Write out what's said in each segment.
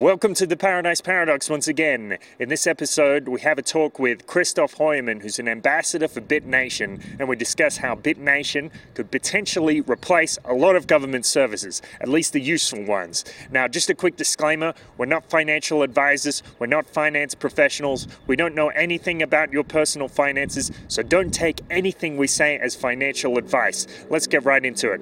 Welcome to the Paradise Paradox once again. In this episode, we have a talk with Christoph Heuermann, who's an ambassador for BitNation, and we discuss how BitNation could potentially replace a lot of government services, at least the useful ones. Now, just a quick disclaimer we're not financial advisors, we're not finance professionals, we don't know anything about your personal finances, so don't take anything we say as financial advice. Let's get right into it.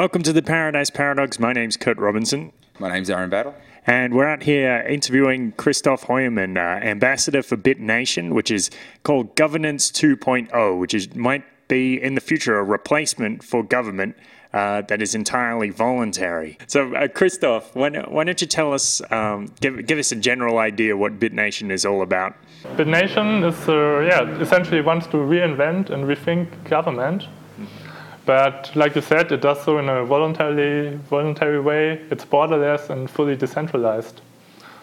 Welcome to the Paradise Paradox. My name's Kurt Robinson. My name's Aaron Battle. And we're out here interviewing Christoph Heuermann, uh, ambassador for BitNation, which is called Governance 2.0, which is might be in the future a replacement for government uh, that is entirely voluntary. So, uh, Christoph, why, why, don't you tell us, um, give, give us a general idea what BitNation is all about? BitNation is, uh, yeah, essentially wants to reinvent and rethink government. But like you said, it does so in a voluntary, voluntary way. It's borderless and fully decentralized.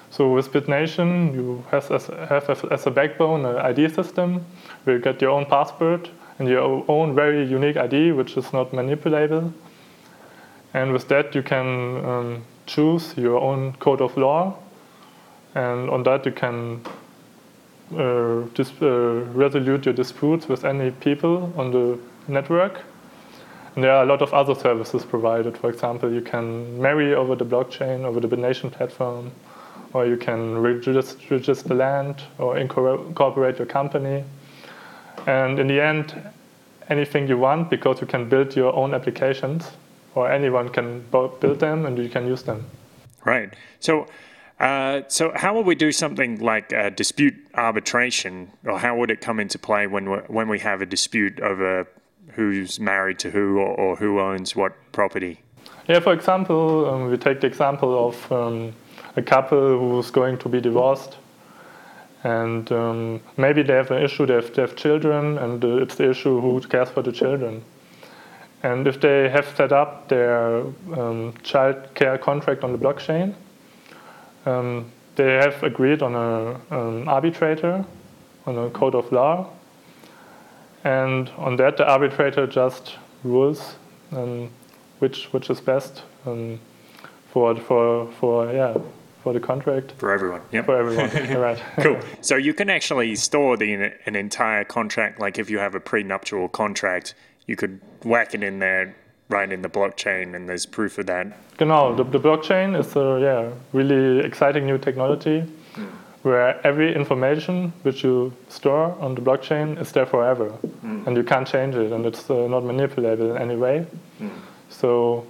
So with BitNation, you have as, have as a backbone an ID system where you get your own password and your own very unique ID, which is not manipulable. And with that, you can um, choose your own code of law, and on that, you can uh, dis- uh, resolve your disputes with any people on the network. There are a lot of other services provided. For example, you can marry over the blockchain, over the BitNation platform, or you can register, land or incorporate your company. And in the end, anything you want because you can build your own applications or anyone can build them and you can use them. Right. So, uh, so how will we do something like uh, dispute arbitration, or how would it come into play when when we have a dispute over who's married to who or, or who owns what property? Yeah. For example, um, we take the example of um, a couple who's going to be divorced and um, maybe they have an issue, they have, they have children, and uh, it's the issue who cares for the children. And if they have set up their um, child care contract on the blockchain, um, they have agreed on an um, arbitrator, on a code of law, and on that the arbitrator just rules um, which which is best um, for for for yeah for the contract. For everyone, yeah. For everyone, right. cool. So you can actually store the an entire contract. Like if you have a prenuptial contract, you could whack it in there right in the blockchain, and there's proof of that. Genau, the, the blockchain is a yeah really exciting new technology. Where every information which you store on the blockchain is there forever, mm. and you can't change it, and it's uh, not manipulable in any way. Mm. So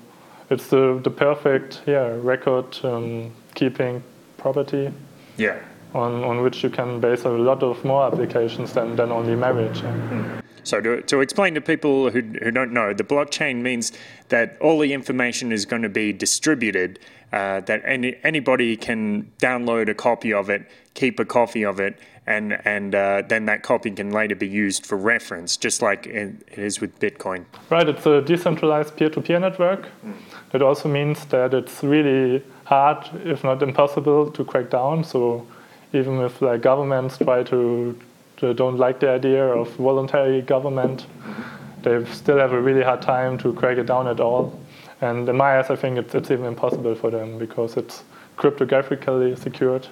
it's the, the perfect yeah record um, keeping property yeah on, on which you can base a lot of more applications than, than only marriage mm. So to, to explain to people who, who don't know the blockchain means that all the information is going to be distributed uh, that any, anybody can download a copy of it keep a copy of it and and uh, then that copy can later be used for reference, just like it is with Bitcoin. Right, it's a decentralized peer-to-peer network. Mm. That also means that it's really hard, if not impossible, to crack down. So even if like governments try to, to don't like the idea of voluntary government, they still have a really hard time to crack it down at all. And in my eyes, I think it's, it's even impossible for them because it's cryptographically secured.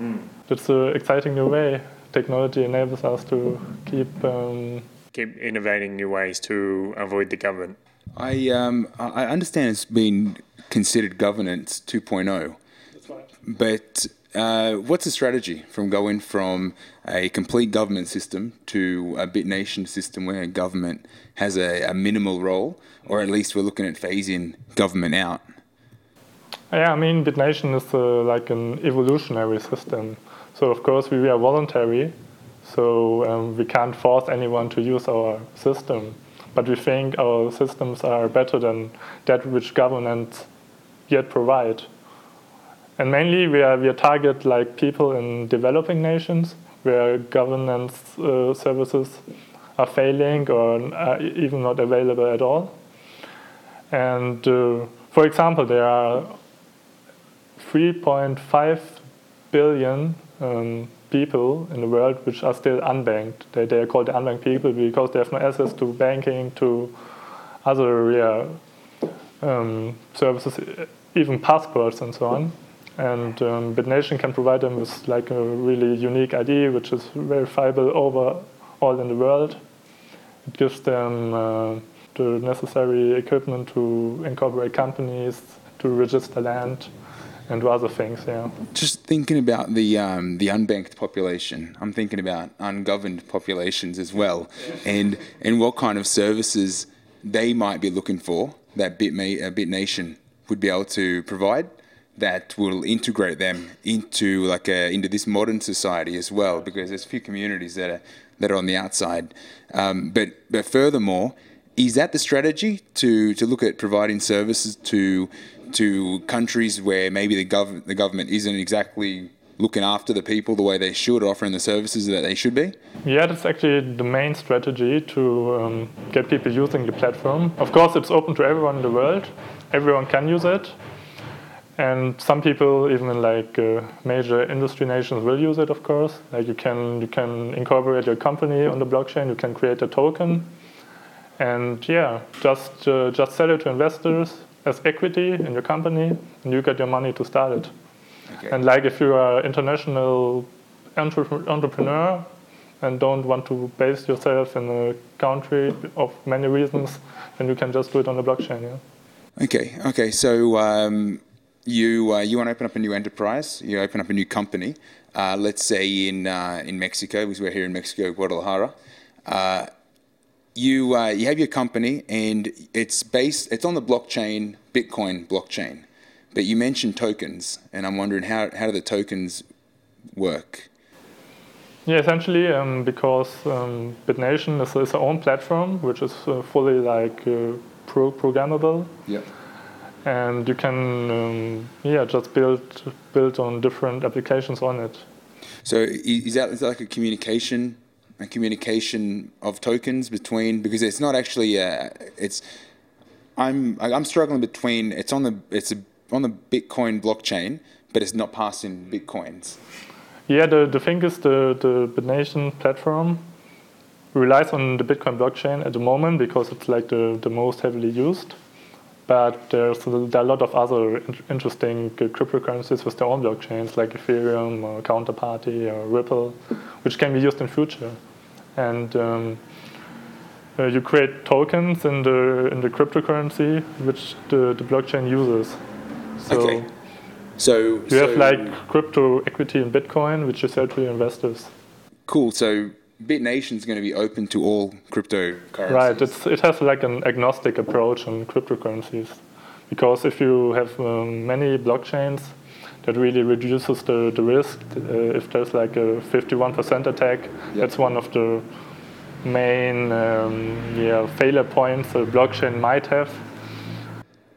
Mm. It's an exciting new way. Technology enables us to keep um, keep innovating new ways to avoid the government. I um, I understand it's been considered governance 2.0. That's right. But uh, what's the strategy from going from a complete government system to a BitNation system where government has a, a minimal role, or at least we're looking at phasing government out? Yeah, I mean, BitNation is uh, like an evolutionary system. So, of course, we are voluntary, so um, we can't force anyone to use our system. But we think our systems are better than that which governments yet provide. And mainly we are, we target like people in developing nations where governance uh, services are failing or are even not available at all. And uh, for example, there are 3.5 billion um, people in the world which are still unbanked. They, they are called the unbanked people because they have no access to banking, to other yeah, um, services, even passports and so on. And um, BitNation can provide them with like a really unique ID, which is verifiable over all in the world. It gives them uh, the necessary equipment to incorporate companies, to register land, and other things. Yeah. Just thinking about the um, the unbanked population, I'm thinking about ungoverned populations as well, and and what kind of services they might be looking for that BitMa- uh, BitNation would be able to provide that will integrate them into like a, into this modern society as well because there's a few communities that are that are on the outside um, but but furthermore is that the strategy to to look at providing services to to countries where maybe the gov- the government isn't exactly looking after the people the way they should, offering the services that they should be? Yeah, that's actually the main strategy to um, get people using the platform. Of course, it's open to everyone in the world. Everyone can use it. And some people, even in like uh, major industry nations, will use it. Of course, like you can you can incorporate your company on the blockchain. You can create a token, and yeah, just uh, just sell it to investors as equity in your company, and you get your money to start it. Okay. And like if you are international entre- entrepreneur and don't want to base yourself in a country of many reasons, then you can just do it on the blockchain. Yeah. Okay, okay. So um, you uh, you want to open up a new enterprise? You open up a new company. Uh, let's say in uh, in Mexico, because we're here in Mexico, Guadalajara. Uh, you uh, you have your company, and it's based. It's on the blockchain, Bitcoin blockchain. But you mentioned tokens, and I'm wondering how how do the tokens work? Yeah, essentially, um, because um, BitNation is its own platform, which is uh, fully like uh, pro- programmable, Yep. And you can um, yeah just build build on different applications on it. So is that, is that like a communication, a communication of tokens between because it's not actually uh it's I'm I'm struggling between it's on the it's a, on the Bitcoin blockchain, but it's not passing bitcoins. Yeah, the, the thing is the, the BitNation platform relies on the Bitcoin blockchain at the moment because it's like the, the most heavily used. But there's a, there are a lot of other in- interesting uh, cryptocurrencies with their own blockchains like Ethereum or Counterparty or Ripple, which can be used in future. And um, uh, you create tokens in the in the cryptocurrency which the, the blockchain uses. So Okay. So you have like crypto equity in Bitcoin, which you sell to your investors. cool. So BitNation is going to be open to all cryptocurrencies. Right. It's, it has like an agnostic approach on cryptocurrencies, because if you have um, many blockchains, that really reduces the, the risk. Uh, if there's like a 51% attack, that's one of the main um, yeah failure points a blockchain might have.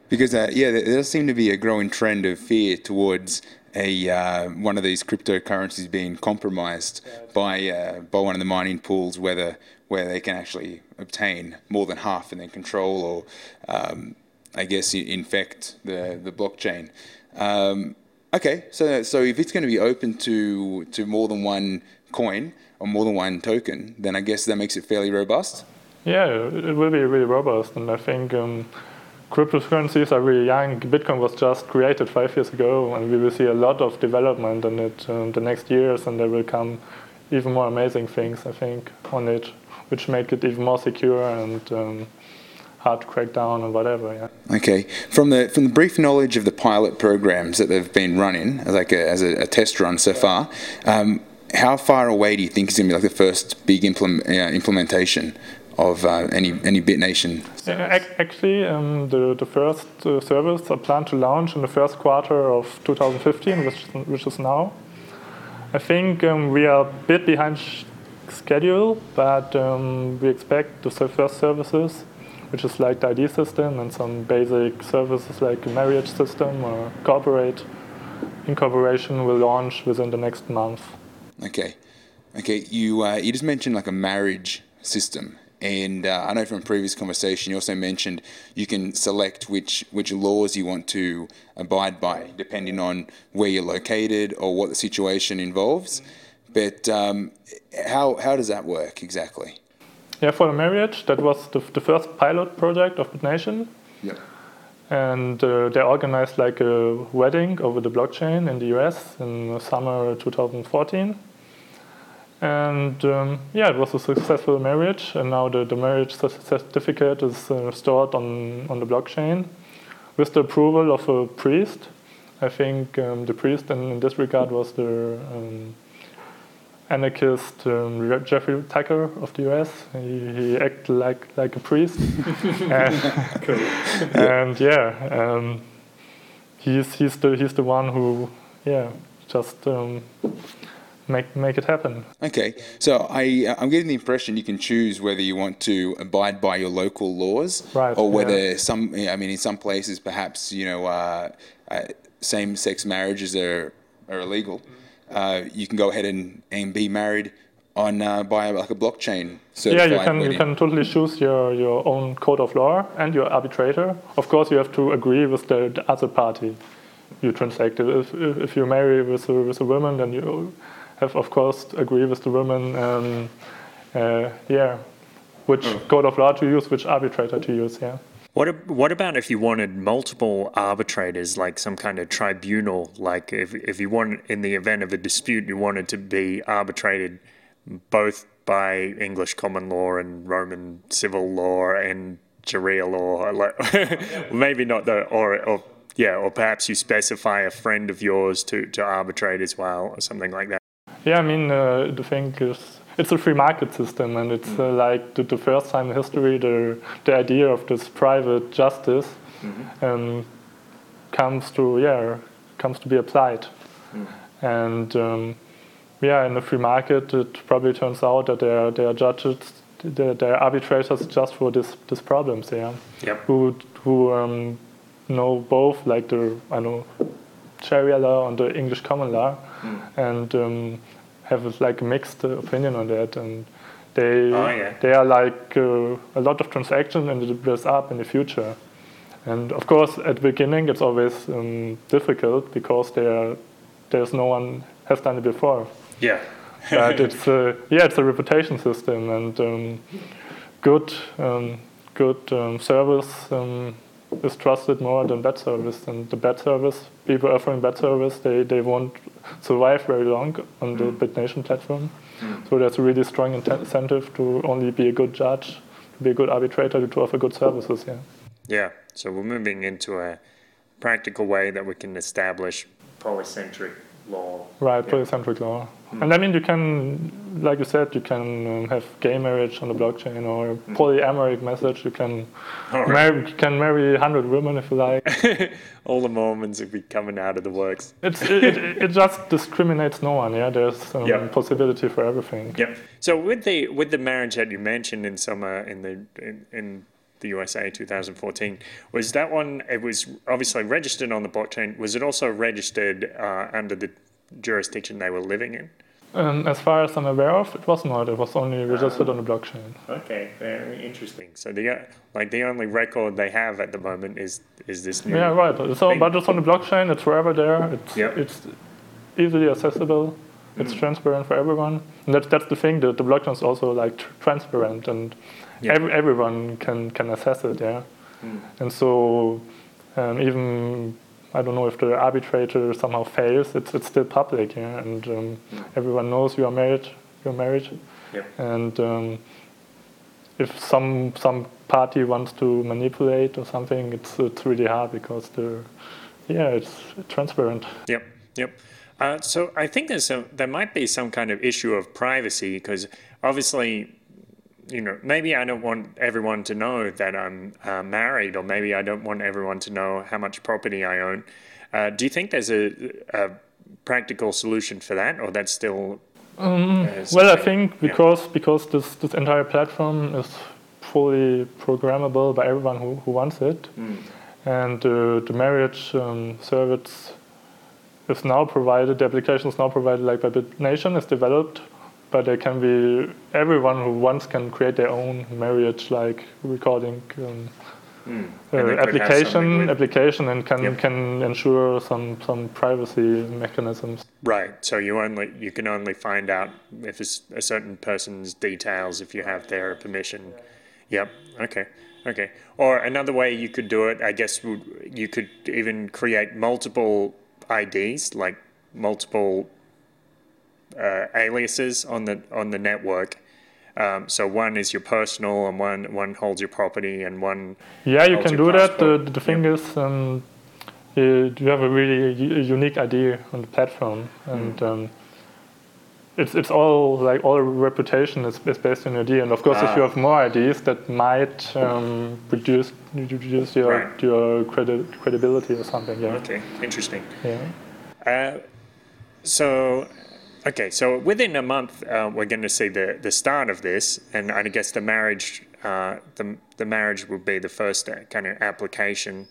Because uh, yeah, there there does seem to be a growing trend of fear towards a uh, one of these cryptocurrencies being compromised by uh, by one of the mining pools, whether where they can actually obtain more than half and then control or um, I guess infect the the blockchain. Um, okay, so so if it's going to be open to to more than one coin or more than one token, then I guess that makes it fairly robust. Yeah, it will be really robust, and I think um, cryptocurrencies are really young. Bitcoin was just created five years ago, and we will see a lot of development in it um, the next years, and there will come even more amazing things, I think, on it, which make it even more secure and um, hard to crack down and whatever. Yeah. Okay, from the from the brief knowledge of the pilot programs that they've been running, like a, as a, a test run so far, um, how far away do you think is going to be like the first big implement, uh, implementation of uh, any any BitNation? Actually, um, the, the first uh, service are planned to launch in the first quarter of 2015, which, which is now. I think um, we are a bit behind sh- schedule, but um, we expect the first services, which is like the ID system and some basic services like a marriage system or corporate incorporation will launch within the next month. Okay, okay. You uh, you just mentioned like a marriage system. And uh, I know from a previous conversation, you also mentioned you can select which which laws you want to abide by, depending on where you're located or what the situation involves. But um, how how does that work exactly? Yeah, for the marriage, that was the, the first pilot project of BitNation. Yeah. And uh, they organized like a wedding over the blockchain in the US in summer 2014. And um, yeah, it was a successful marriage, and now the, the marriage certificate is uh, stored on, on the blockchain with the approval of a priest. I think um, the priest in, in, this regard was the um, anarchist um, Jeffrey Tucker of the US. He, he acted like, like a priest. and, and, yeah, um, he's, he's, the, he's the one who, yeah, just um, make make it happen. Okay, so I I'm getting the impression you can choose whether you want to abide by your local laws, right, or whether yeah. some I mean in some places perhaps you know uh, uh, same-sex marriages are are illegal. Uh, you can go ahead and, and be married on uh, by like a blockchain. Yeah, you can wedding. you can totally choose your, your own code of law and your arbitrator. Of course, you have to agree with the, the other party you transacted. If, if, if you marry with a, with a woman, then you have, of course, agree with the women. Um, uh, yeah, which oh. code of law to use, which arbitrator to use. Yeah. What what about if you wanted multiple arbitrators, like some kind of tribunal? Like if if you want, in the event of a dispute, you wanted to be arbitrated both by English common law and Roman civil law and Sharia law. Maybe not the or or yeah, or perhaps you specify a friend of yours to to arbitrate as well, or something like that. Yeah, I mean, uh, the thing is, it's a free market system, and it's uh, like the, the, first time in history the, the idea of this private justice mm-hmm. um, comes to yeah comes to be applied, mm. and um, yeah, in the free market, it probably turns out that there there are judges, there, there are arbitrators just for this these problems, yeah, yep. who who um, know both like the I know Sharia law and the English common law, mm. and um, have like a mixed opinion on that. And they oh, yeah. they are like uh, a lot of transactions, and it builds up in the future. And of course, at the beginning, it's always um, difficult because there there's no one has done it before. Yeah. but it's a, yeah, it's a reputation system and um, good um, good um, service um, is trusted more than bad service. And the bad service, people offering bad service, they, they won't survive very long on the mm. BitNation platform. Mm. So there's a really strong incentive to only be a good judge, to be a good arbitrator, to offer good services. Yeah. Yeah. So we're moving into a practical way that we can establish polycentric law. Right, yeah. polycentric law. Mm. And I mean, you can, like you said, you can um, have gay marriage on the blockchain or mm. polyamorous message. You can right. marry, you can marry hundred women if you like. All the Mormons will be coming out of the works. It's, it, it, it, just discriminates no one. Yeah, there's um, yep. possibility for everything. Yep. So with the with the marriage that you mentioned in summer in the in, in the USA 2014. Was that one? It was obviously registered on the blockchain. Was it also registered uh, under the jurisdiction they were living in? Um, as far as I'm aware of, it was not. It was only registered on the blockchain. Okay, very interesting. So the like the only record they have at the moment is is this new. Yeah, right. So, but it's on the blockchain. It's forever there. It's yep. it's easily accessible. It's mm. transparent for everyone. And that's that's the thing. That the blockchain is also like tr- transparent, and yep. every, everyone can can access it. Yeah, mm. and so um, even I don't know if the arbitrator somehow fails, it's it's still public, yeah, and um, mm. everyone knows you are married. You're married, yep. and um, if some some party wants to manipulate or something, it's it's really hard because the yeah, it's transparent. Yep, yep. Uh, so I think there's a, there might be some kind of issue of privacy because obviously you know, maybe I don't want everyone to know that I'm uh, married, or maybe I don't want everyone to know how much property I own. Uh, do you think there's a, a, practical solution for that, or that's still? Um, well, I think because yeah. because this this entire platform is fully programmable by everyone who, who wants it, mm. and uh, the marriage um, service is now provided. The application is now provided like by BitNation is developed but there can be everyone who wants can create their own marriage like recording um, uh, And they could have something application application and can Yep. can ensure some some privacy mechanisms. Right. So you only you can only find out if it's a certain person's details if you have their permission. Yep. Okay. Okay. Or another way you could do it, I guess, would you could even create multiple IDs, like multiple uh, aliases on the on the network. Um, so one is your personal, and one one holds your property, and one. Yeah, you can do that. The, the thing is, um, uh, you have a really unique ID on the platform, and Hmm. um, it's it's all like all reputation is, is based on your ID. And of course, if you Ah. have more IDs, that might um, reduce reduce your Right. your credi- credibility or something. Yeah, Okay. Interesting. yeah. Uh, so, okay, so within a month, uh, we're going to see the, the start of this, and I guess the marriage, uh, the, the marriage will be the first uh, kind of application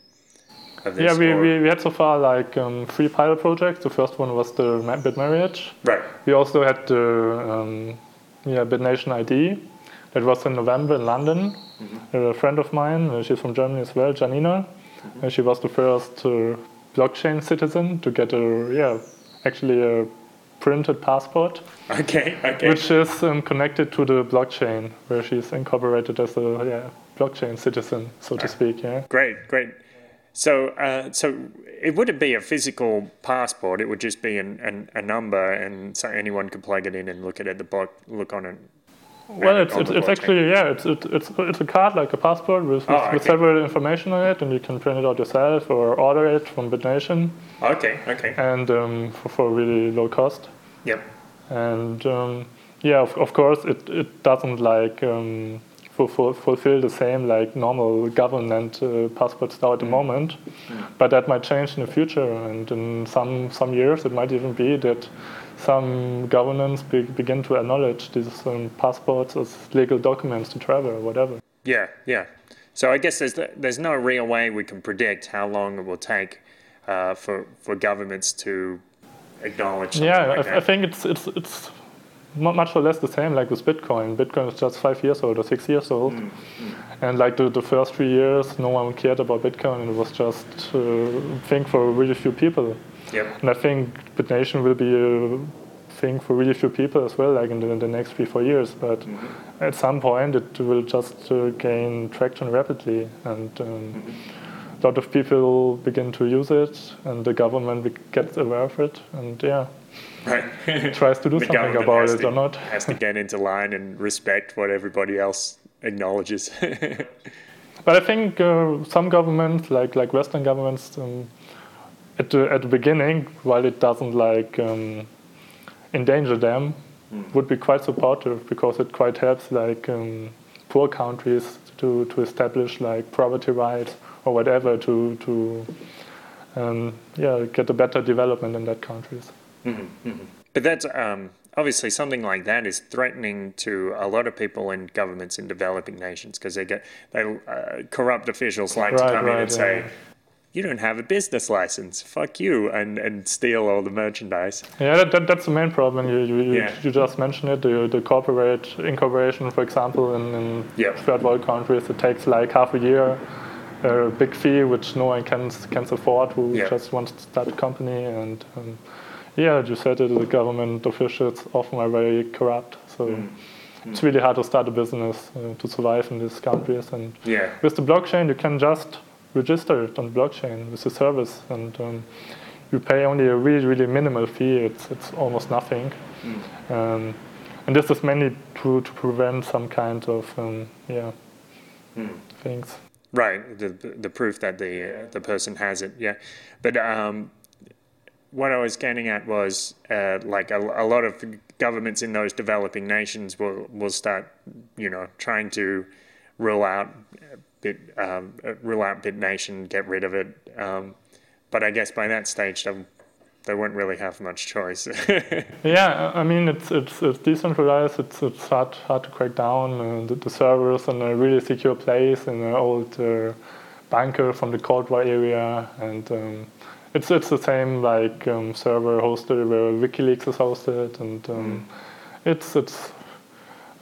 of this. Yeah, we, we, we had so far like um, three pilot projects. The first one was the bit marriage. right. We also had the um, yeah, BitNation ID. That was in November in London. A friend of mine, uh, she's from Germany as well, Janina. Uh, she was the first uh, blockchain citizen to get a yeah, actually a printed passport, Okay, okay. which is um, connected to the blockchain, where she's incorporated as a yeah, blockchain citizen, so to speak. Yeah. Great, great. So, uh, so it wouldn't be a physical passport. It would just be an, an, a number, and so anyone could plug it in and look at it. The block, look on it. Well, it's, it's, it's actually yeah, it's it, it's it's a card like a passport with, with, Oh, with okay. several information on it, and you can print it out yourself or order it from BitNation, Okay, okay. and um, for, for really low cost. Yep. And um, yeah, of, of course, it, it doesn't like um, fu- fu- fulfill the same like normal government uh, passports now at the moment, but that might change in the future. And in some some years, it might even be that some governments be, begin to acknowledge these um, passports as legal documents to travel or whatever. Yeah, yeah. So I guess there's there's no real way we can predict how long it will take uh, for for governments to acknowledge. Yeah, like I. I think it's it's it's much or less the same like with Bitcoin. Bitcoin is just five years old or six years old, Mm, and like the, the first three years, no one cared about Bitcoin, and it was just a thing for really few people. Yep. And I think BitNation will be a thing for really few people as well, like in the, in the next three four years. But Mm-hmm. at some point, it will just uh, gain traction rapidly, and. Um, Mm-hmm. A lot of people begin to use it, and the government gets aware of it, and yeah, Right. tries to do The something about it to, or not. has to get into line and respect what everybody else acknowledges. But I think uh, some governments, like like Western governments, um, at the at the beginning, while it doesn't like um, endanger them, would be quite supportive because it quite helps like um, poor countries to to establish like property rights or whatever to to um, yeah get a better development in that countries. But that's um, obviously something like that is threatening to a lot of people in governments in developing nations because they get they uh, corrupt officials like to Right, come in right, and say. You don't have a business license. Fuck you, and, and steal all the merchandise. Yeah, that, that, that's the main problem. You, you, you- Yeah. you just mentioned it, the, the corporate incorporation, for example, in, in Yep. third world countries, it takes like half a year, a big fee which no one can, can afford who Yeah. just wants to start a company. And um, yeah, you said it, the government officials often are very corrupt. So Mm. it's really hard to start a business uh, to survive in these countries. And Yeah. with the blockchain, you can just register it on blockchain with the service, and um, you pay only a really, really minimal fee. It's it's almost nothing, um, and this is mainly to to prevent some kind of um, yeah things. Right, the the proof that the uh, the person has it, yeah. But um, what I was getting at was uh, like a, a lot of governments in those developing nations will will start, you know, trying to rule out bit um, rule out BitNation, get rid of it. Um, but I guess by that stage, they, they won't really have much choice. Yeah, I mean it's it's, it's decentralized. It's it's hard hard to crack down uh, the, the servers in a really secure place in an old uh, bunker from the Cold War area, and um, it's it's the same like um, server hosted where WikiLeaks is hosted, and um, it's it's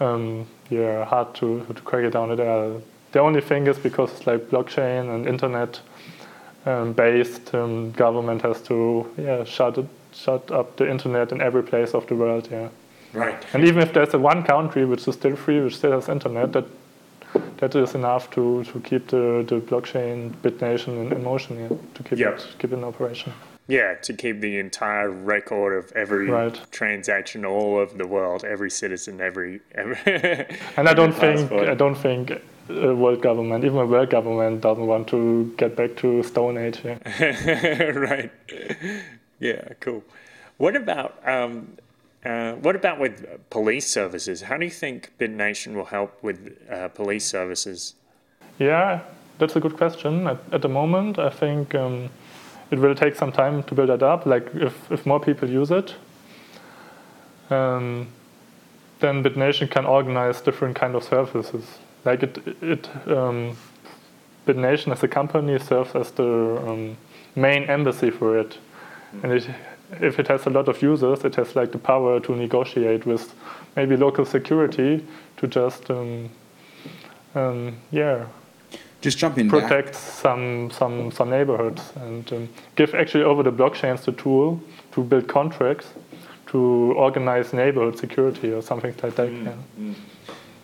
um, yeah hard to to crack it down. There, the only thing is because it's like blockchain and internet um, based, um, government has to yeah shut it, shut up the internet in every place of the world. Yeah. Right. And even if there's a one country which is still free, which still has internet, that that is enough to, to keep the, the blockchain BitNation in, in motion, yeah, to keep Yep. it keep it in operation. Yeah, to keep the entire record of every Right. transaction all over the world, every citizen, every. every And I don't every think. I don't think world government, even a world government, doesn't want to get back to Stone Age. Yeah. right. Yeah, cool. What about um, uh, what about with police services? How do you think BitNation will help with uh, police services? Yeah, that's a good question. At, at the moment, I think um, it will take some time to build that up. Like if, if more people use it, um, then BitNation can organize different kind of services. Like it, it um, BitNation as a company serves as the um, main embassy for it, and it, if it has a lot of users, it has like the power to negotiate with maybe local security to just um, um, yeah Just jumping back. protect some some some neighborhoods and um, give actually over the blockchains the tool to build contracts to organize neighborhood security or something like that. yeah.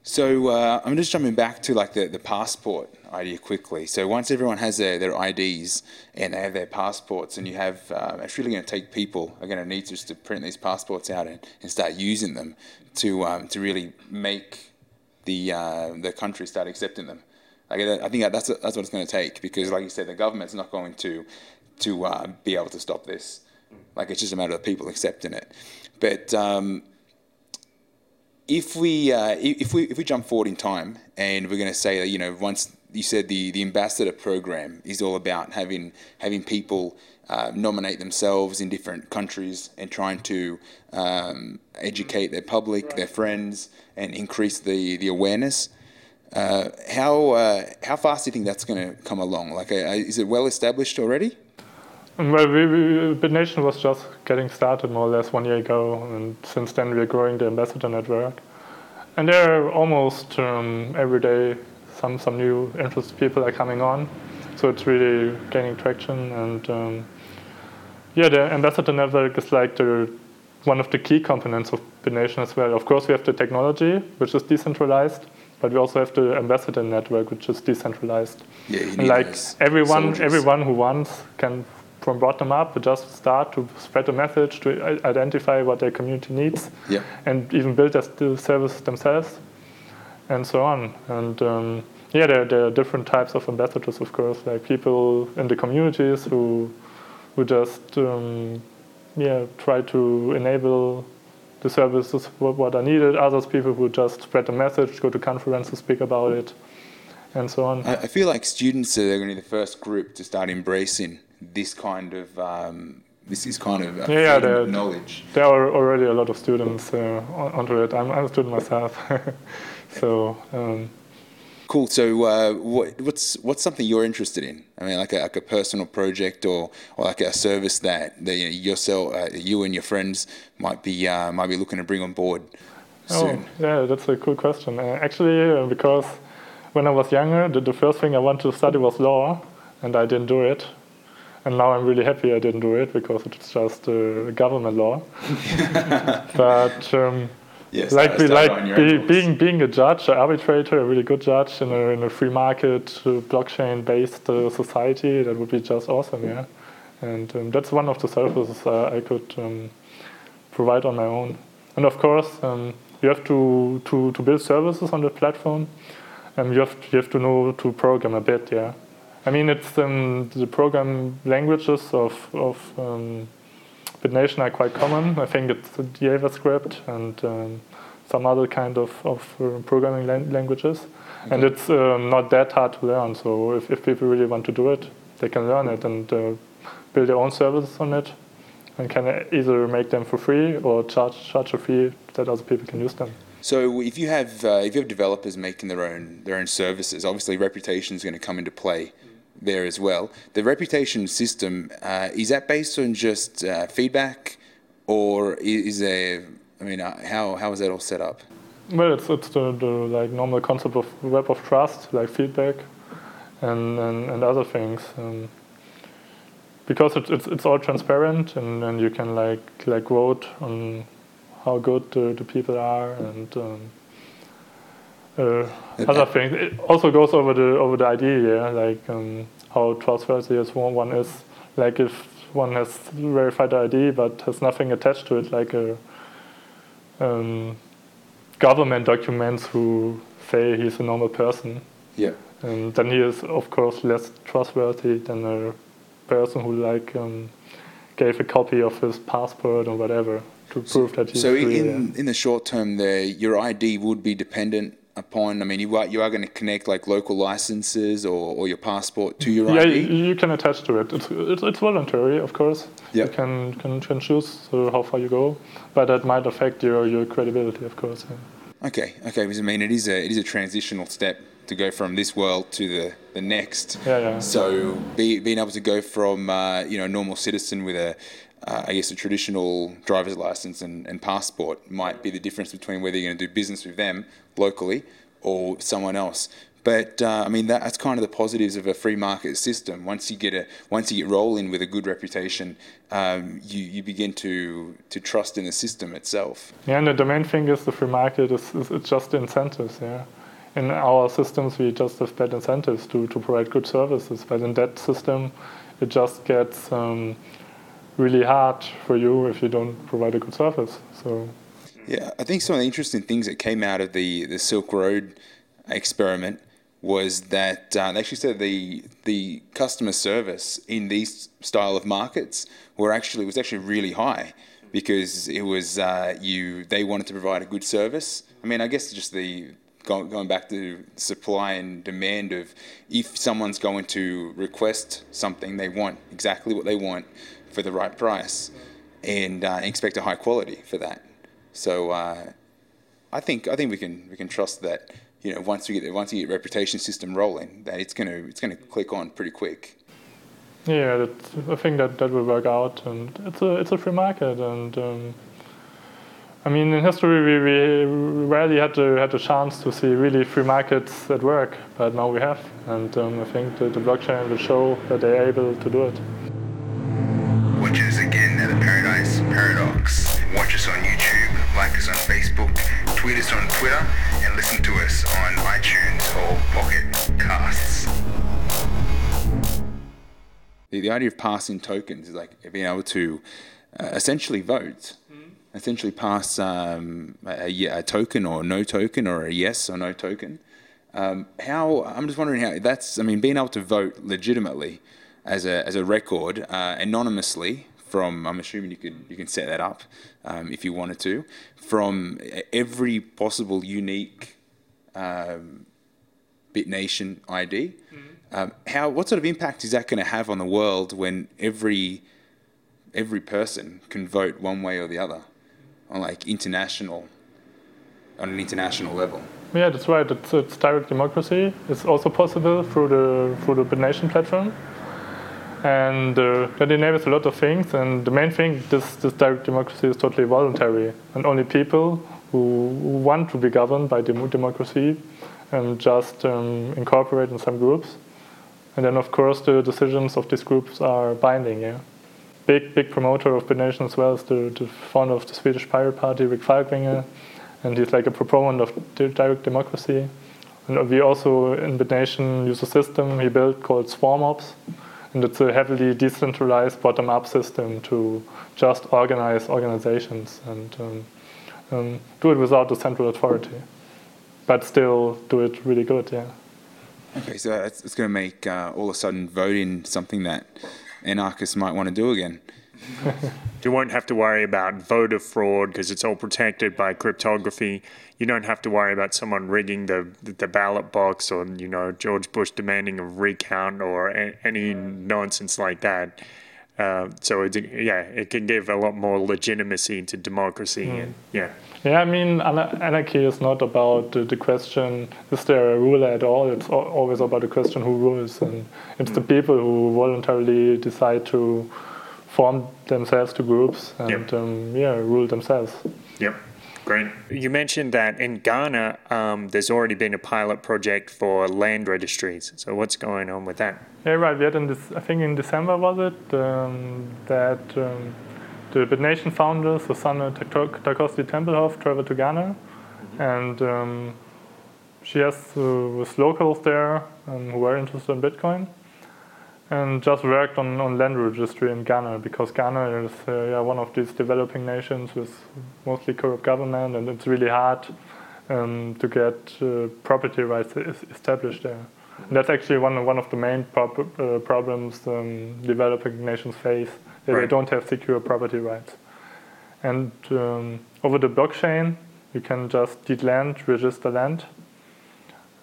So uh, I'm just jumping back to like the, the passport idea quickly. So once everyone has their, their IDs and they have their passports, and you have, uh, it's really going to take people are going to need just to print these passports out and, and start using them to um, to really make the uh, the country start accepting them. Like, I think that's that's what it's going to take because, like you said, the government's not going to to uh, be able to stop this. Like it's just a matter of people accepting it. But um, if we uh, if we if we jump forward in time and we're going to say that you know once you said the the ambassador program is all about having having people uh, nominate themselves in different countries and trying to um, educate their public, their friends, and increase the the awareness. Uh, how uh, how fast do you think that's going to come along? Like, uh, is it well established already? Well, we, we, BitNation was just getting started more or less one year ago, and since then we're growing the ambassador network. And there are almost um, every day some some new interested people are coming on, so it's really gaining traction. And um, yeah, the ambassador network is like the one of the key components of BitNation as well. Of course, we have the technology, which is decentralized, but we also have the ambassador network, which is decentralized. Yeah, you And like everyone, soldiers. everyone who wants can, from bottom up, just start to spread the message, to identify what their community needs, Yeah. and even build the- service themselves, and so on. And um, yeah, there, there are different types of ambassadors, of course, like people in the communities who who just um, yeah try to enable the services what, what are needed. Others people who just spread the message, go to conferences, speak about it, and so on. I, I feel like students are going to be the first group to start embracing this kind of um, this is kind of Yeah, yeah, freedom of the- knowledge. There are already a lot of students uh, on- onto it. I'm, I'm a student myself, so um, Cool. So, uh, what, what's what's something you're interested in? I mean, like a, like a personal project or, or like a service that, know, yourself, uh, you and your friends might be uh, might be looking to bring on board soon. oh yeah, that's a cool question. Uh, actually, uh, because when I was younger, the, the first thing I wanted to study was law, and I didn't do it. And now I'm really happy I didn't do it because it's just uh, government law. but um, Yes, like be, like be, being being a judge, an arbitrator, a really good judge in a, in a free market, uh, blockchain-based uh, society, that would be just awesome, yeah. And um, that's one of the services uh, I could um, provide on my own. And of course, um, you have to, to, to build services on the platform, and you have you have to know to program a bit, yeah. I mean, it's um, the program languages of of um, BitNation are quite common. I think it's JavaScript and um, some other kind of, of uh, programming lan- languages. And it's um, not that hard to learn. So if, if people really want to do it, they can learn it and uh, build their own services on it and can either make them for free or charge, charge a fee that other people can use them. So, if you have uh, if you have developers making their own their own services, obviously reputation is going to come into play there as well. The reputation system uh, is that based on just uh, feedback, or is there I mean, uh, how how is that all set up? Well, it's it's the, the like normal concept of web of trust, like feedback, and and, and other things. Um, because it's, it's all transparent, and, and you can like like vote on how good the, the people are, and um, uh, other things. It also goes over the over the idea, yeah, like um, how trustworthy as one one is. Like if one has verified the ID but has nothing attached to it, like a um, government documents who say he's a normal person. Yeah. And then he is, of course, less trustworthy than a person who like um, gave a copy of his passport or whatever to prove that he's So really in there. in the short term, there your ID would be dependent upon. I mean, you are you are going to connect like local licenses or, or your passport to your Yeah, ID. you, you can attach to it. It's, it's, it's voluntary, of course. Yeah. You can, can, can choose uh, how far you go, but that might affect your, your credibility, of course. yeah. Okay, okay. Because I mean, it is a it is a transitional step to go from this world to the, the next. Yeah, yeah. So be, being able to go from uh, you know a normal citizen with a uh, I guess a traditional driver's license and, and passport might be the difference between whether you're going to do business with them locally or someone else. But uh, I mean that, that's kind of the positives of a free market system. Once you get a once you get rolling with a good reputation, um, you you begin to to trust in the system itself. Yeah, and the, main thing is the free market is, is it's just incentives. Yeah, in our systems we just have bad incentives to, to provide good services, but in that system, it just gets um, really hard for you if you don't provide a good service. So Yeah, I think some of the interesting things that came out of the, the Silk Road experiment was that uh, they actually said the the customer service in these style of markets were actually was actually really high because it was uh, you they wanted to provide a good service. I mean, I guess just the going back to supply and demand of if someone's going to request something, they want exactly what they want for the right price and uh, expect a high quality for that. So uh, I think I think we can we can trust that you know once we get once you get reputation system rolling that it's gonna it's gonna click on pretty quick. yeah, I think that that will work out, and it's a it's a free market, and um, I mean in history we, we rarely had the had the chance to see really free markets at work, but now we have, and um, I think the, the blockchain will show that they're able to do it. Watch us again at the Paradise Paradox. Watch us on YouTube, like us on Facebook, tweet us on Twitter, and listen to us on iTunes or Pocket Casts. The, the idea of passing tokens is like being able to uh, essentially vote, essentially pass um, a, a token or no token or a yes or no token. Um, how I'm just wondering how that's. I mean, being able to vote legitimately as a as a record uh, anonymously from. I'm assuming you could you can set that up um, if you wanted to from every possible unique um, BitNation ID. Um, how what sort of impact is that going to have on the world when every every person can vote one way or the other on like international on an international level? Yeah, that's right. It's, it's direct democracy. It's also possible through the through the BitNation platform, and uh, that enables a lot of things. And the main thing, this this direct democracy is totally voluntary, and only people who, who want to be governed by dem- democracy and just um, incorporate in some groups. And then, of course, the decisions of these groups are binding. Yeah, big big promoter of BitNation as well is the, the founder of the Swedish Pirate Party, Rick Falkvinge and he's like a proponent of direct democracy. And we also in BitNation use a system he built called SwarmOps, and it's a heavily decentralized bottom-up system to just organize organizations and um, um, do it without a central authority, but still do it really good. Yeah. Okay, so it's, it's going to make uh, all of a sudden voting something that anarchists might want to do again. You won't have to worry about voter fraud because it's all protected by cryptography. You don't have to worry about someone rigging the the ballot box or you know George Bush demanding a recount or a, any nonsense like that. Uh, so it, yeah, it can give a lot more legitimacy to democracy. And, yeah. Yeah, I mean, anarchy is not about the, the question, is there a ruler at all? It's always about the question who rules. And it's the people who voluntarily decide to form themselves to groups and Yep. um, yeah, rule themselves. Yep. Great. You mentioned that in Ghana, um, there's already been a pilot project for land registries. So what's going on with that? Yeah, right. We had in this, I think in December was it, um, that um, the BitNation founder, Susanne Tarkowski Tempelhof, traveled to Ghana. And um, she has uh, with locals there um, who were interested in Bitcoin and just worked on, on land registry in Ghana because Ghana is uh, yeah, one of these developing nations with mostly corrupt government and it's really hard um, to get uh, property rights established there. And that's actually one, one of the main prob uh, problems um, developing nations face, that right. they don't have secure property rights. And um, over the blockchain, you can just deed land, register land,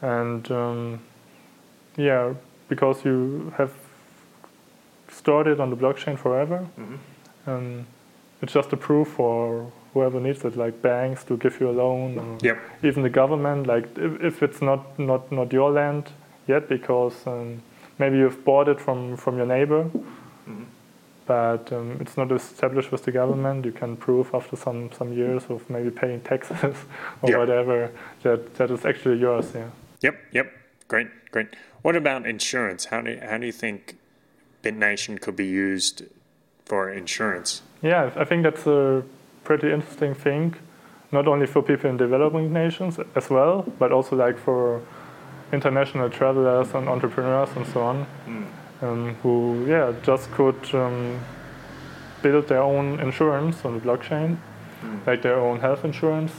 and um, yeah, because you have stored it on the blockchain forever. Mm-hmm. Um, it's just a proof for whoever needs it, like banks to give you a loan, or yep. even the government. Like if, if, it's not, not, not your land yet, because um, maybe you've bought it from, from your neighbor, mm-hmm. but um, it's not established with the government. You can prove after some, some years of maybe paying taxes or yep. whatever that that is actually yours. Yeah. Yep. Yep. Great. Great. What about insurance? How do how do you think BitNation could be used for insurance. Yeah, I think that's a pretty interesting thing, not only for people in developing nations as well, but also like for international travelers and entrepreneurs and so on, mm. um, who yeah just could um, build their own insurance on the blockchain, mm. like their own health insurance,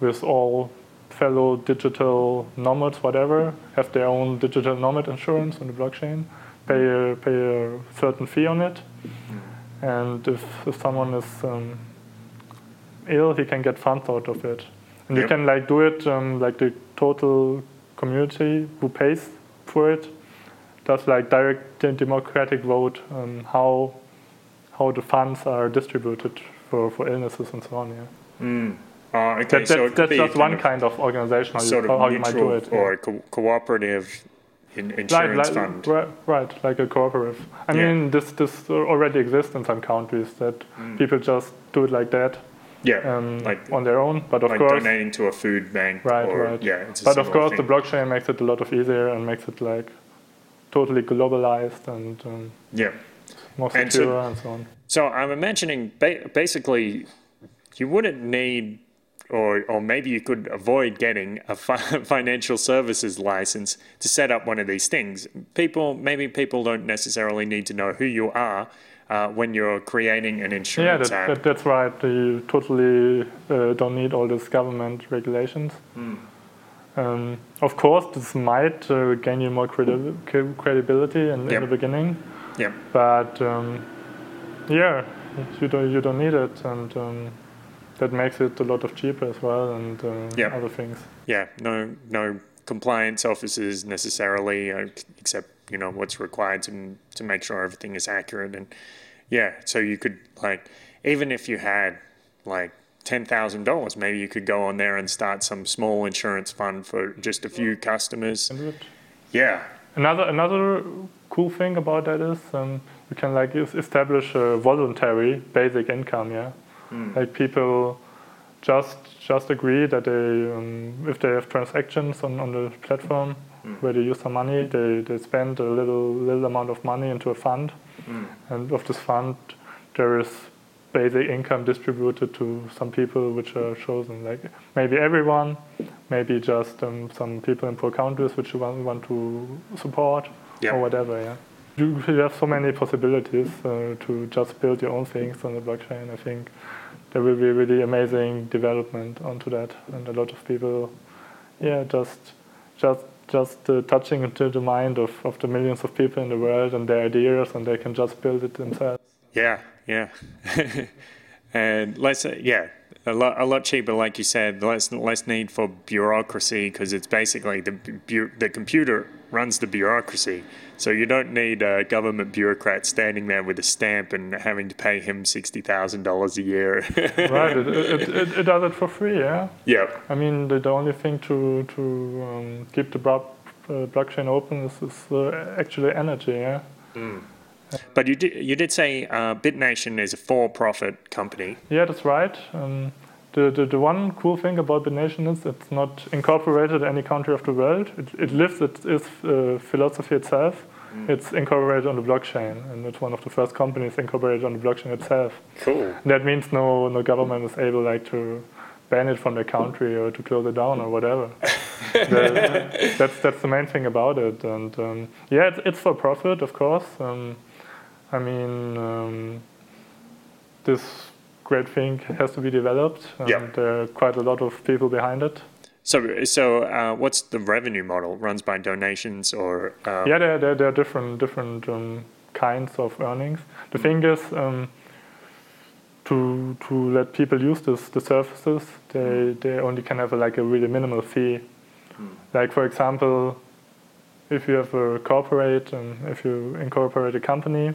with all fellow digital nomads, whatever, have their own digital nomad insurance on the blockchain pay a, pay a certain fee on it. And if, if someone is um, ill, he can get funds out of it. And yep. you can like do it um, like the total community who pays for it does like direct democratic vote um, how how the funds are distributed for, for illnesses and so on. Yeah. Mm. Uh, okay, that, so that's just one kind of organization how, you, how you might do it. Or yeah. co- cooperative in insurance like, fund. Right, right, like a cooperative. I yeah. mean, this this already exists in some countries that mm. people just do it like that. Yeah, um, like on their own. But of like course, donating to a food bank. Right, or, right. Yeah, but of course, thing. the blockchain makes it a lot of easier and makes it like totally globalized and um, yeah, more secure and so, and so on. So I'm imagining ba- basically, you wouldn't need or, or maybe you could avoid getting a fi- financial services license to set up one of these things. People, maybe people don't necessarily need to know who you are uh, when you're creating an insurance yeah, that, that, that's right. You totally uh, don't need all these government regulations. Mm. Um, of course, this might uh, gain you more credi- credibility in, yep. in, the beginning. Yeah. But um, yeah, you don't you don't need it, and um, that makes it a lot of cheaper as well and uh, yep. other things. Yeah, no, no compliance officers necessarily, uh, except you know what's required to to make sure everything is accurate. And yeah, so you could like even if you had like ten thousand dollars, maybe you could go on there and start some small insurance fund for just a few customers. Yeah. Another another cool thing about that is um, you can like establish a voluntary basic income. Yeah. Mm. Like people just just agree that they um, if they have transactions on, on the platform mm. where they use some money, they, they spend a little little amount of money into a fund, mm. and of this fund there is basic income distributed to some people which are chosen, like maybe everyone, maybe just um, some people in poor countries which you want, want to support or whatever. Yeah, you have so many possibilities uh, to just build your own things on the blockchain. I think there will be really amazing development onto that, and a lot of people, yeah, just just just uh, touching into the mind of, of the millions of people in the world and their ideas, and they can just build it themselves. Yeah, yeah, and let's say, yeah, a lot, a lot cheaper, like you said. Less, less need for bureaucracy because it's basically the the computer runs the bureaucracy. So you don't need a government bureaucrat standing there with a stamp and having to pay him sixty thousand dollars a year. right, it, it, it, it, does it for free, yeah. Yeah. I mean, the, the only thing to to um, keep the uh, blockchain open is, is uh, actually energy, yeah. Mm. But you did you did say uh, BitNation is a for-profit company. Yeah, that's right. Um, the, the, the one cool thing about BitNation is it's not incorporated in any country of the world. It, it lives its, its uh, philosophy itself. It's incorporated on the blockchain, and it's one of the first companies incorporated on the blockchain itself. Cool. That means no no government is able like to ban it from their country or to close it down or whatever. The- that's that's the main thing about it. And um, yeah, it's, it's for profit, of course. Um, I mean, um, this great thing has to be developed, and Yeah. there are quite a lot of people behind it. So, so uh, what's the revenue model? Runs by donations or? Um, Yeah, there, there, there are different different um, kinds of earnings. The thing is, um, to to let people use this the services, they they only can have a, like a really minimal fee. Like for example, if you have a corporate and if you incorporate a company,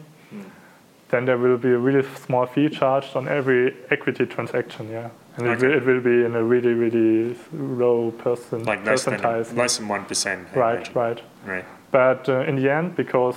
then there will be a really small fee charged on every equity transaction. Yeah, and it, will, it will be in a really really low percent like less than less than one percent. right, right. right. But uh, in the end, because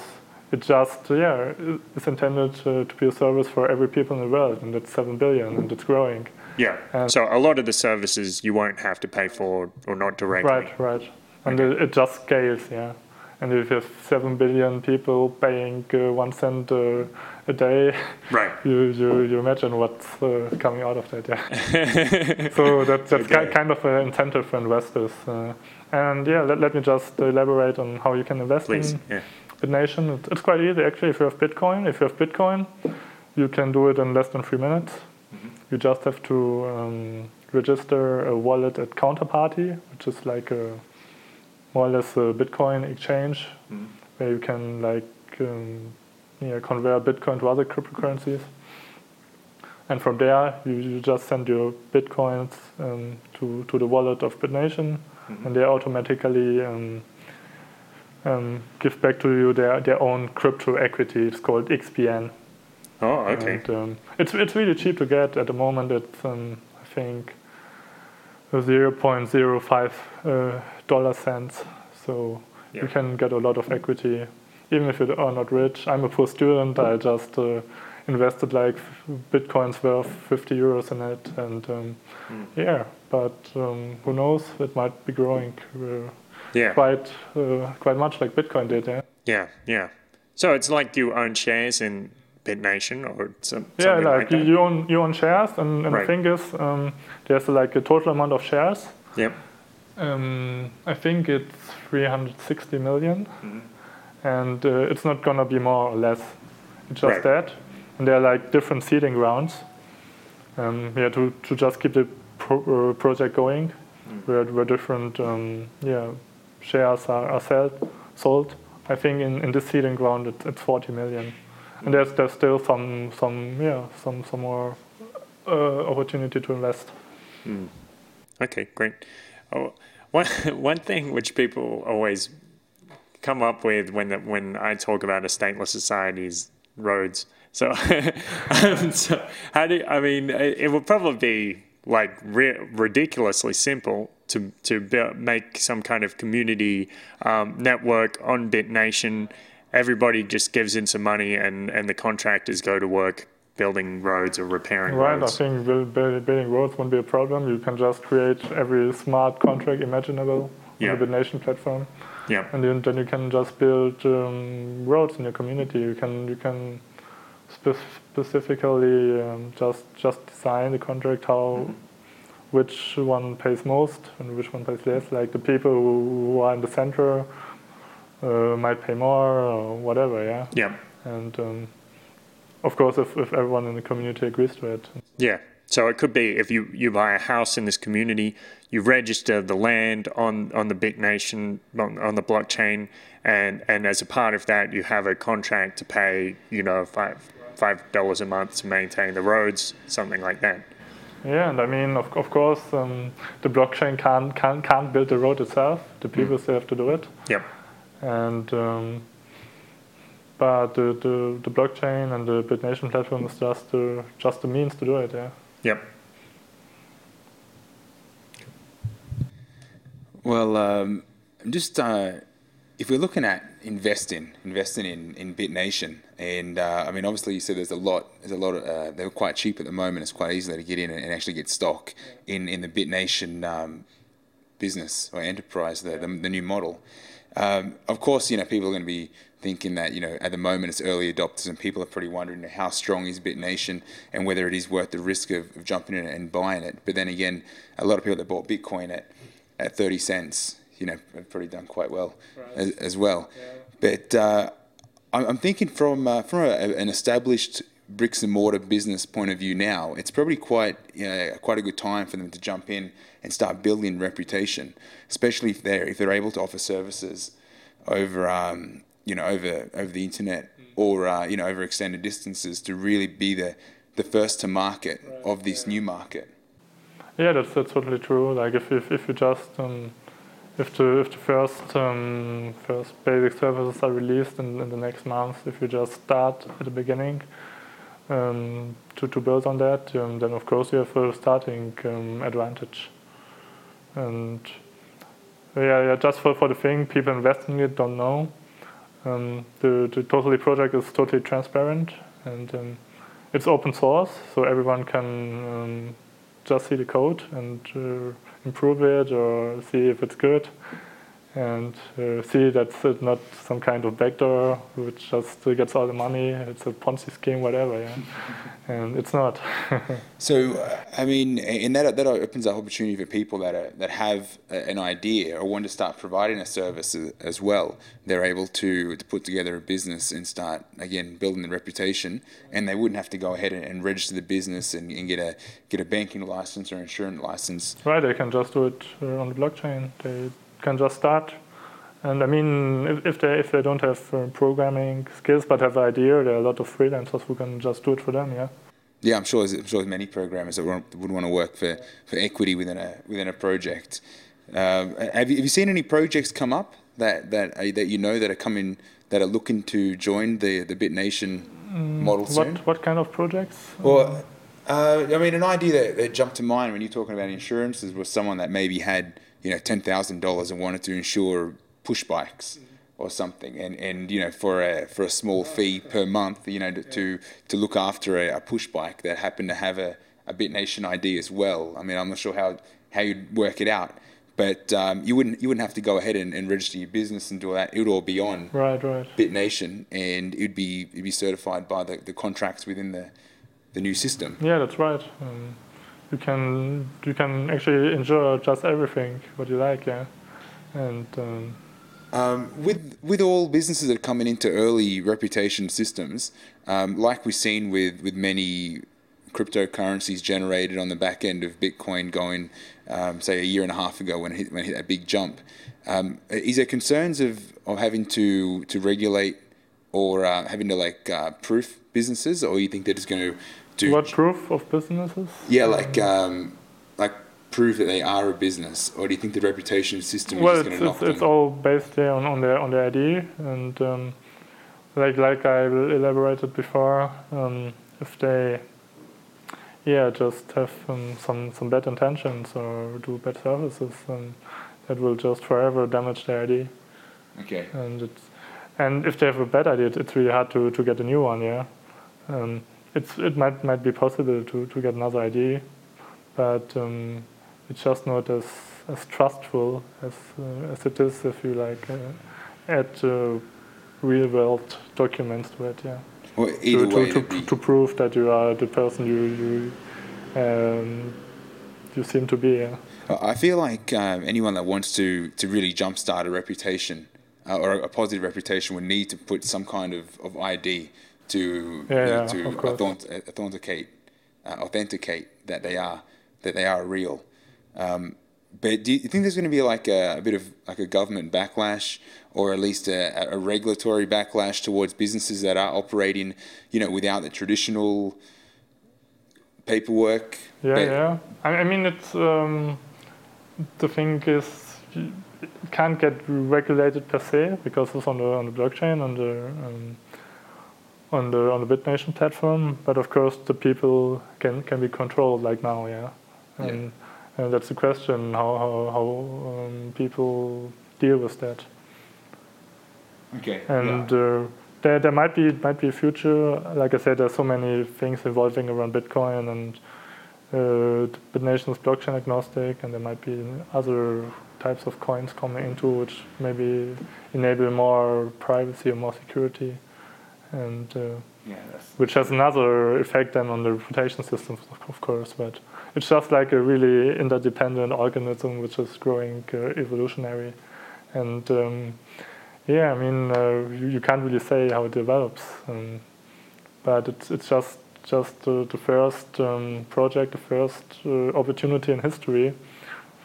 it just yeah is intended uh, to be a service for every people in the world, and it's seven billion, and it's growing. Yeah. And- so a lot of the services you won't have to pay for or not directly. Right, right. And it, it just scales, yeah. And if you have seven billion people paying uh, one cent uh, a day, Right. you, you you imagine what's uh, coming out of that, yeah. so that, that's Okay. ki- kind of an incentive for investors. Uh, and yeah, let, let me just elaborate on how you can invest Please. in Yeah. BitNation. It's quite easy actually. If you have Bitcoin, if you have Bitcoin, you can do it in less than three minutes. You just have to um, register a wallet at Counterparty, which is like a more or less a Bitcoin exchange where you can like um, yeah, convert Bitcoin to other cryptocurrencies. And from there, you, you just send your Bitcoins um, to, to the wallet of BitNation, and they automatically um, um, give back to you their, their own crypto equity. It's called XBN. Oh, okay. And, um, it's it's really cheap to get at the moment. It's um, I think zero point zero five uh, dollar cents. So Yeah. you can get a lot of equity, even if you are not rich. I'm a poor student. I just uh, invested like bitcoins worth 50 euros in it, and um, Hmm. yeah. But um, who knows? It might be growing uh, yeah. quite uh, quite much like Bitcoin did. Yeah. Yeah. Yeah. So it's like you own shares in Or some, Yeah, something like, like, that. you own you own shares, and, and Right. the thing is, um, there's like a total amount of shares. Yep. Um, I think it's 360 million, Mm-hmm. and uh, it's not gonna be more or less. It's just Right. that, and there are like different seeding rounds. Um, yeah, to, to just keep the pro- uh, project going, Mm. where where different um, yeah shares are, are sold. Sold. I think in, in this seeding round it's, it's 40 million, and there's there's still some some yeah some some more uh, opportunity to invest. Okay, great. Oh, one one thing which people always come up with when the, when I talk about a stateless society is roads. So, um, so how do I mean? It, would probably be like ri- ridiculously simple to to build, make some kind of community um, network on BitNation. Everybody just gives in some money, and and the contractors go to work building roads or repairing roads. Right, I think build, build, building roads won't be a problem. You can just create every smart contract imaginable Yeah. on the BitNation platform, Yeah. and then, then you can just build um, roads in your community. You can you can spe- specifically um, just just design the contract how which one pays most and which one pays less. Like the people who, who are in the center uh, might pay more or whatever. Yeah, Yeah. and um, of course if, if everyone in the community agrees to it. Yeah. So it could be if you, you buy a house in this community, you register the land on, on the BitNation on, on the blockchain, and, and as a part of that, you have a contract to pay you know five five dollars a month to maintain the roads, something like that. Yeah, and I mean, of, of course, um, the blockchain can't, can't, can't build the road itself. The people still have to do it. Yep. And um, but the, the, the blockchain and the BitNation platform is just the, just the means to do it. Yeah. Yep. Well, um, just uh, if we're looking at investing, investing in, in BitNation, and uh, I mean, obviously, you said there's a lot, there's a lot of, uh, they're quite cheap at the moment. It's quite easy to get in and, and actually get stock in, in the BitNation um, business or enterprise, the, the, the new model. Um, of course, you know, people are going to be thinking that, you know, at the moment it's early adopters and people are pretty wondering how strong is BitNation and whether it is worth the risk of, of jumping in and buying it. But then again, a lot of people that bought Bitcoin at, at 30 cents you know, have probably done quite well right. as, as, well. Yeah. But uh, I'm thinking from uh, from a, an established bricks and mortar business point of view now, it's probably quite you know, quite a good time for them to jump in and start building reputation, especially if they're if they're able to offer services over um, you know over over the internet mm. or uh, you know over extended distances to really be the the first to market right. of this yeah. new market. Yeah, that's that's totally true. Like if if, if you just um, if the if the first um, first basic services are released in, in the next month, if you just start at the beginning um, to to build on that, um, then of course you have a starting um, advantage. And yeah, yeah, just for, for the thing, people investing in it don't know. Um, the the totally project is totally transparent and um, it's open source, so everyone can just see the code and. Uh, improve it or see if it's good and uh, see that's not some kind of backdoor which just gets all the money. It's a Ponzi scheme, whatever. Yeah, and it's not. so, uh, I mean, and that that opens up opportunity for people that are, that have an idea or want to start providing a service as well. They're able to to put together a business and start again building the reputation, and they wouldn't have to go ahead and, and register the business and, and, get a get a banking license or insurance license. Right, they can just do it uh, on the blockchain. They can just start. And I mean, if, if they if they don't have uh, programming skills but have an idea, there are a lot of freelancers who can just do it for them. Yeah. Yeah, I'm sure. There's, I'm sure many programmers that would, want to work for, for equity within a within a project. Um, have you have you seen any projects come up that that uh, that you know that are coming that are looking to join the the BitNation mm, model soon? What what kind of projects? Well, uh, I mean, an idea that, that jumped to mind when you're talking about insurances was someone that maybe had you know ten thousand dollars and wanted to insure push bikes or something, and, and you know for a for a small fee per month, you know to to look after a, a push bike that happened to have a, a BitNation ID as well. I mean, I'm not sure how how you'd work it out, but um, you wouldn't you wouldn't have to go ahead and, and, register your business and do all that. It would all be on right, right. BitNation, and it'd be it'd be certified by the, the contracts within the the new system. Yeah, that's right. Um, you can you can actually enjoy just everything what you like, yeah, and. Um, um, with with all businesses that are coming into early reputation systems, um, like we've seen with, with many cryptocurrencies generated on the back end of Bitcoin going, um, say, a year and a half ago when it hit, when it hit that big jump, um, is there concerns of, of having to, to regulate or uh, having to like uh, proof businesses, or you think they're just going to do what proof of businesses? Yeah, like um, like prove that they are a business, or do you think the reputation system well, is going to knock it's, it's all based there on, on their on their ID, and um, like like I elaborated before, um, if they yeah just have um, some some bad intentions or do bad services, then that will just forever damage their ID. Okay. And it's and if they have a bad idea, it's really hard to, to get a new one. Yeah. Um, it's it might might be possible to, to get another ID, but um, it's just not as as trustful as uh, as it is if you like uh, add uh, real world documents to it. Yeah. Well, either to, way, to, to, to, prove that you are the person you you um, you seem to be. Yeah. I feel like um, anyone that wants to to really jumpstart a reputation uh, or a positive reputation would need to put some kind of, of ID to yeah, you know, to authenticate uh, authenticate that they are that they are real. Um, but do you think there's going to be like a, a, bit of like a government backlash, or at least a, a, regulatory backlash towards businesses that are operating, you know, without the traditional paperwork? Yeah, but yeah. I mean, it's um, the thing is it can't get regulated per se because it's on the on the blockchain on the um, on the on the BitNation platform. But of course, the people can can be controlled like now, yeah. And, yeah and that's the question: how how, how um, people deal with that. Okay. and uh, there there might be might be a future. Like I said, there's so many things evolving around Bitcoin, and uh, BitNation is blockchain agnostic, and there might be other types of coins coming into which maybe enable more privacy or more security, and uh, yeah, which has another effect then on the reputation systems, of course. But it's just like a really interdependent organism which is growing uh, evolutionary, and um, yeah, I mean uh, you, you can't really say how it develops, um, but it's it's just just uh, the first um, project, the first uh, opportunity in history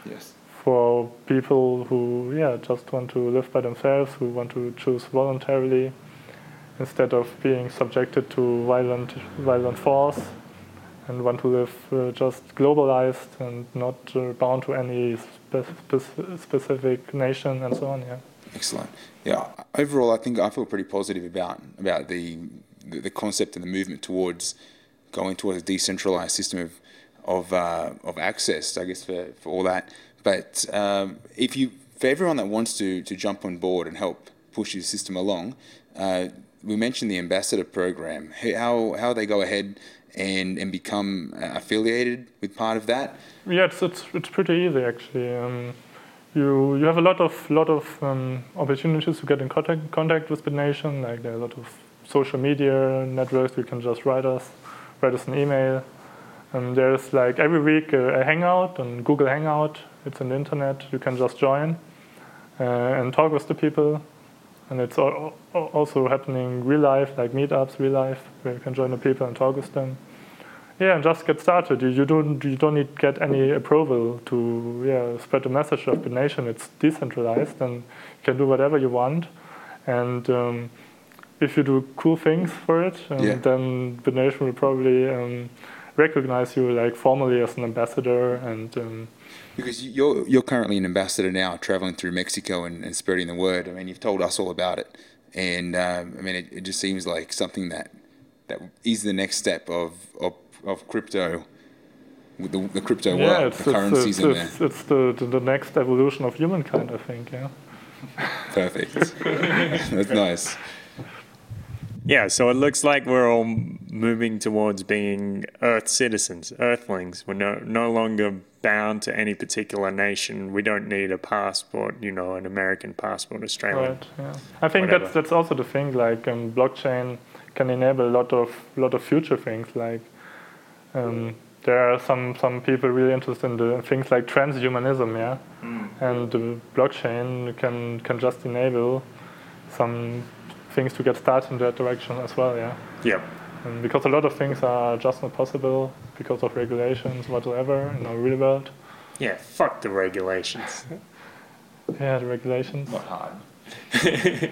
yes. for people who yeah just want to live by themselves, who want to choose voluntarily instead of being subjected to violent violent force and want to live uh, just globalized and not uh, bound to any spe- spe- specific nation and so on. Yeah. Excellent. Yeah. Overall, I think I feel pretty positive about about the the, concept and the movement towards going towards a decentralized system of of uh, of access. I guess for, for all that. But um, if you for everyone that wants to to jump on board and help push your system along, uh, we mentioned the ambassador program. How how they go ahead and and become uh, affiliated with part of that. Yeah, it's it's, it's pretty easy actually. Um, you you have a lot of lot of um, opportunities to get in contact contact with BitNation. Like there are a lot of social media networks. You can just write us write us an email. And there's like every week a, a hangout on Google Hangout. It's on the internet. You can just join uh, and talk with the people. And it's al- al- also happening real life, like meetups, real life, where you can join the people and talk with them. Yeah, and just get started. You, you don't you don't need to get any approval to yeah spread the message of the nation. It's decentralized, and you can do whatever you want. And um, if you do cool things for it, um, Yeah. then the nation will probably um, recognize you like formally as an ambassador. And um, Because you're you're currently an ambassador now, traveling through Mexico and, and spreading the word. I mean, you've told us all about it, and um, I mean, it, it just seems like something that that is the next step of of, of crypto, with the, the crypto yeah, world, it's, the it's, currencies it's, in it's, it's the, the the next evolution of humankind, I think. Yeah. Perfect. That's nice. Yeah, so it looks like we're all moving towards being Earth citizens, Earthlings. We're no, no longer bound to any particular nation. We don't need a passport, you know, an American passport, Australian. Right. Yeah. I think Whatever. that's that's also the thing. Like um, blockchain can enable a lot of lot of future things. Like um, there are some some people really interested in the things like transhumanism. Yeah, and the blockchain can can just enable some things to get started in that direction as well. Yeah. Yeah. And because a lot of things are just not possible because of regulations whatsoever in our real world. Yeah, fuck the regulations. Yeah, the regulations. Not hard.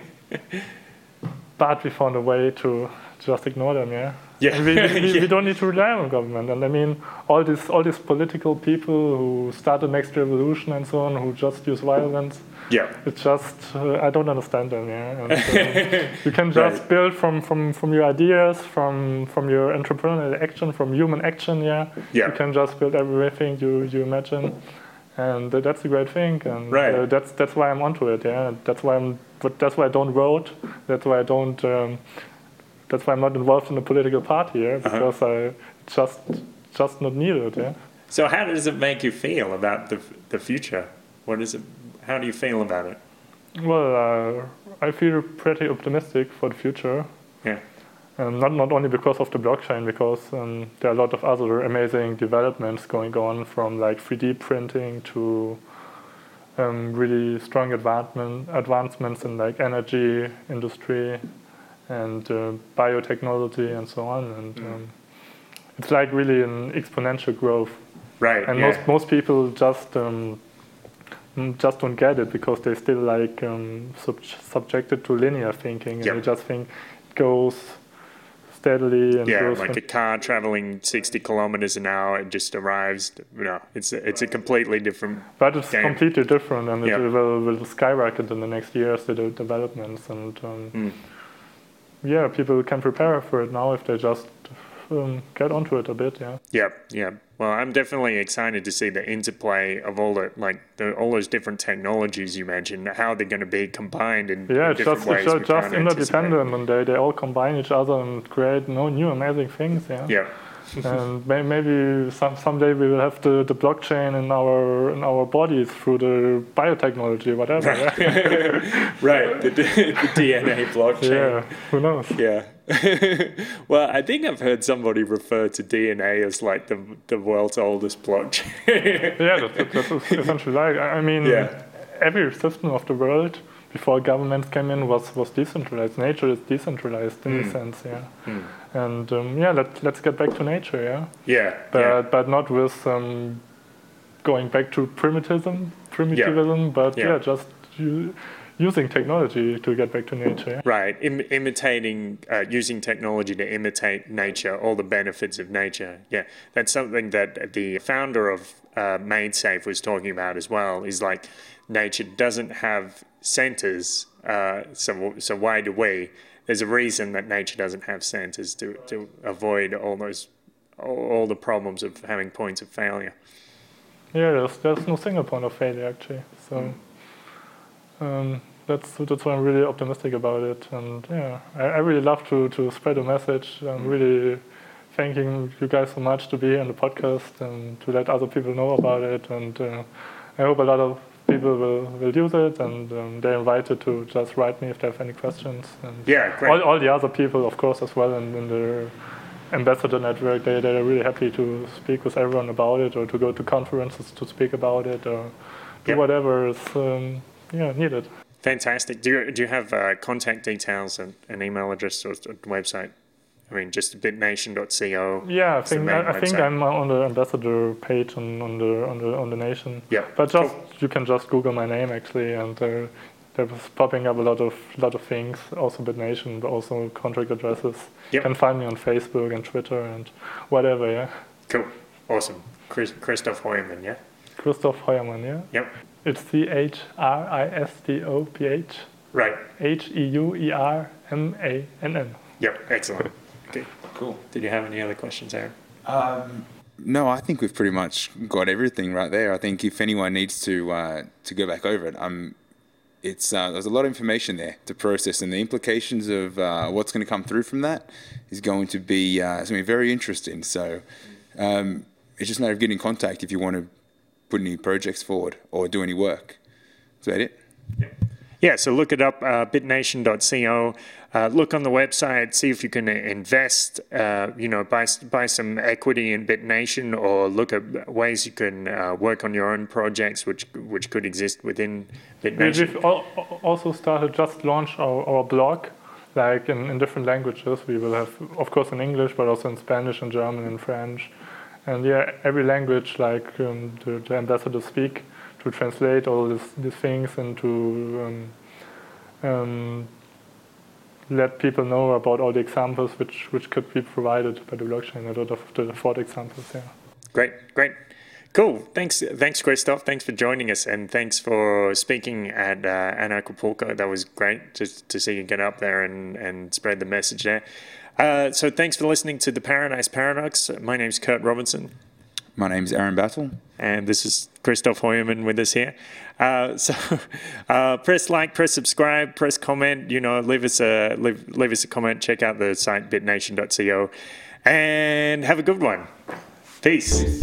but we found a way to just ignore them. Yeah. Yeah. We, we, Yeah. we don't need to rely on government. And I mean, all these all these political people who start the next revolution and so on, who just use violence. Yeah. It's just uh, I don't understand them. Yeah. And, uh, you can just Right. build from, from, from your ideas, from from your entrepreneurial action, from human action. Yeah. Yeah. You can just build everything you you imagine. And uh, that's a great thing, and Right. uh, that's that's why I'm onto it. Yeah, that's why I'm. But that's why I don't vote. That's why I don't. Um, that's why I'm not involved in a political party here Uh-huh. because I just just not needed. Yeah. So how does it make you feel about the the future? What is it? How do you feel about it? Well, uh, I feel pretty optimistic for the future. Yeah. Um, not not only because of the blockchain, because um, there are a lot of other amazing developments going on, from like 3D printing to um, really strong advancement advancements in like energy industry and uh, biotechnology and so on. And um, it's like really an exponential growth. Right. And yeah. most most people just um, mm, just don't get it because they're still like um, sub- subjected to linear thinking, and Yep. they just think it goes steadily and yeah, goes. like a car traveling 60 kilometers an hour, it just arrives. You know, it's a, it's a completely different. but it's game. completely different, and Yep. it will, will skyrocket in the next years the developments. And um, Mm. yeah, people can prepare for it now if they just um, get onto it a bit. Yeah. Yeah, yeah. Well, I'm definitely excited to see the interplay of all the like the, all those different technologies you mentioned, how they're going to be combined in, Yeah, in different just ways. just, just interdependent, and they, they all combine each other and create no new amazing things. Yeah. Yeah, and may, maybe some someday we will have the, the blockchain in our in our bodies through the biotechnology, whatever. right. The, the DNA blockchain. yeah. Who knows? Yeah. well, I think I've heard somebody refer to DNA as like the the world's oldest blockchain. Yeah, that's, that's, essentially right. I mean, Yeah. every system of the world before governments came in was, was decentralized. Nature is decentralized in Hmm. a sense, yeah. And um, yeah, let, let's get back to nature, yeah. yeah. But yeah. but not with um, going back to primitivism, primitivism, but Yeah. yeah, just u- using technology to get back to nature. Right, Im- imitating, uh, using technology to imitate nature, all the benefits of nature. Yeah, that's something that the founder of uh, MaidSafe was talking about as well. Is like nature doesn't have centers, uh, so so why do we? There's a reason that nature doesn't have centers to to avoid all those all, the problems of having points of failure. Yeah, there's, there's no single point of failure actually. So um, that's that's why I'm really optimistic about it. And yeah, I, I really love to, to spread a message. I'm really thanking you guys so much to be here on the podcast and to let other people know about it. And uh, I hope a lot of people will, will use it and um, they're invited to just write me if they have any questions. And Yeah, great. all, all the other people, of course, as well in, in the ambassador network, they, they're really happy to speak with everyone about it or to go to conferences to speak about it or do Yep. whatever is um, yeah, needed. Fantastic. Do you, do you have uh, contact details and an email address or a website? I mean, just bitnation.co. Yeah, I think I, I think I'm on the ambassador page on, on the on the on the nation. Yeah. But just you can just Google my name actually, and there there was popping up a lot of lot of things. Also BitNation, but also contract addresses. Yep. You can find me on Facebook and Twitter and whatever. Yeah. Cool. Awesome. Chris, Christoph Heumann, yeah? Christoph Heuermann. Yeah. Yep. It's C H R I S T O P H Right. H E U E R M A N N. Yep. Excellent. Okay. Cool. Did you have any other questions, Aaron? No, I think we've pretty much got everything right there. I think if anyone needs to uh, to go back over it, um, it's uh, there's a lot of information there to process, and the implications of uh, what's going to come through from that is going to be uh, something very interesting. So um, it's just a matter of getting in contact if you want to put any projects forward or do any work. Is that it? Yeah, so look it up, uh, bitnation.co. Uh, look on the website, see if you can invest, uh, you know, buy, buy some equity in BitNation or look at ways you can uh, work on your own projects which which could exist within We- BitNation. We've al- al- also started, just launched our, our blog, like in, in different languages. We will have, of course, in English, but also in Spanish and German and French. And yeah, every language, like um, the, the ambassadors speak, to translate all this, these things and to um, um, let people know about all the examples which, which could be provided by the blockchain, a lot of the Ford examples, yeah. Great, great. Cool. Thanks, thanks, Christoph. Thanks for joining us, and thanks for speaking at uh, Anarchapulco. That was great just to see you get up there and, and spread the message there. Uh, so, thanks for listening to the Paradise Paradox. My name's Kurt Robinson, My name's Aaron Battle. and this is Christoph Heuermann with us here. Uh, so, uh, press like, press subscribe, press comment. You know, leave us a leave, leave us a comment. Check out the site bitnation.co, and have a good one. Peace. Peace.